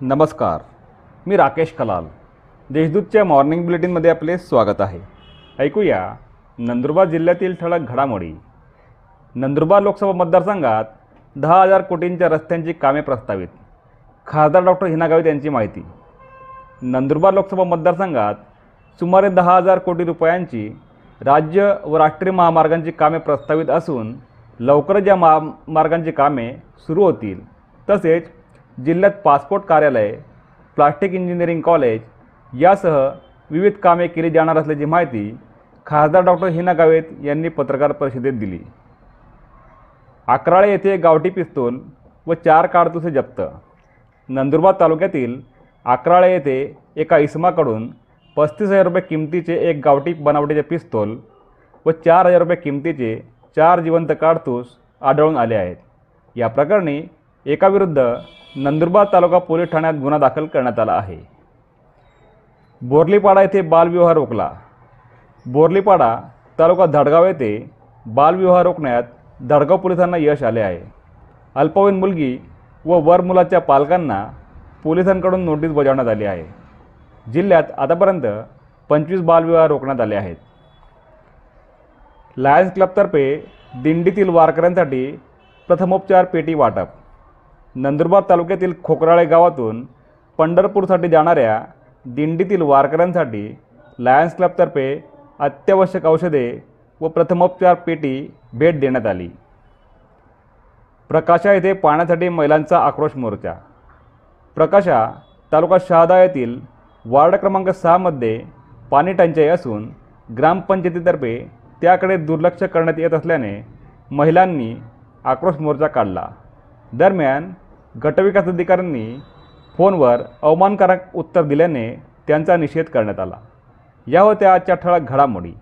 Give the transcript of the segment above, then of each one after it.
नमस्कार मी राकेश कलाल. देशदूतच्या मॉर्निंग बुलेटिनमध्ये आपले स्वागत आहे. ऐकूया नंदुरबार जिल्ह्यातील ठळक घडामोडी. नंदुरबार लोकसभा मतदारसंघात दहा हजार कोटींच्या रस्त्यांची कामे प्रस्तावित. खासदार डॉक्टर हिना गावित यांची माहिती. नंदुरबार लोकसभा मतदारसंघात सुमारे दहा हजार कोटी रुपयांची राज्य व राष्ट्रीय महामार्गांची कामे प्रस्तावित असून लवकरच या महामार्गांची कामे सुरू होतील. तसेच जिल्ह्यात पासपोर्ट कार्यालय प्लास्टिक इंजिनिअरिंग कॉलेज यासह विविध कामे केली जाणार असल्याची माहिती खासदार डॉक्टर हिना गावेत यांनी पत्रकार परिषदेत दिली. अकराळे येथे गावठी पिस्तूल व चार काडतुसे जप्त. नंदुरबार तालुक्यातील अकराळे येथे एका इसमाकडून पस्तीस हजार रुपये किमतीचे एक गावठी बनावटीचे पिस्तूल व चार हजार रुपये किमतीचे चार जिवंत काडतूस आढळून आले आहेत. या प्रकरणी एकाविरुद्ध नंदुरबार तालुका पोलीस ठाण्यात गुन्हा दाखल करण्यात आला आहे. बोर्लीपाडा येथे बालविवाह रोखला. बोर्लीपाडा तालुका धडगाव येथे बालविवाह रोखण्यात धडगाव पोलिसांना यश आले आहे. अल्पवयीन मुलगी व वर मुलाच्या पालकांना पोलिसांकडून नोटीस बजावण्यात आली आहे. जिल्ह्यात आतापर्यंत पंचवीस बालविवाह रोखण्यात आले आहेत. लायन्स क्लबतर्फे दिंडीतील वारकऱ्यांसाठी प्रथमोपचार पेटी वाटप. नंदुरबार तालुक्यातील खोकराळे गावातून पंढरपूरसाठी जाणाऱ्या दिंडीतील वारकऱ्यांसाठी लायन्स क्लबतर्फे अत्यावश्यक औषधे व प्रथमोपचार पेटी भेट देण्यात आली. प्रकाशा येथे पाण्यासाठी महिलांचा आक्रोश मोर्चा. प्रकाशा तालुका शहादा येथील वार्ड क्रमांक सहामध्ये पाणी टंचाई असून ग्रामपंचायतीतर्फे त्याकडे दुर्लक्ष करण्यात येत असल्याने महिलांनी आक्रोश मोर्चा काढला. दरम्यान गटविकास अधिकाऱ्यांनी फोनवर अवमानकारक उत्तर दिल्याने त्यांचा निषेध करण्यात आला. या होत्या आजच्या ठळक घडामोडी.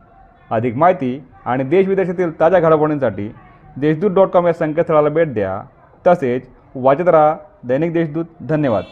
अधिक माहिती आणि देशविदेशातील ताज्या घडामोडींसाठी देशदूत डॉट कॉम या संकेतस्थळाला भेट द्या. तसेच वाचत राहा दैनिक देशदूत. धन्यवाद.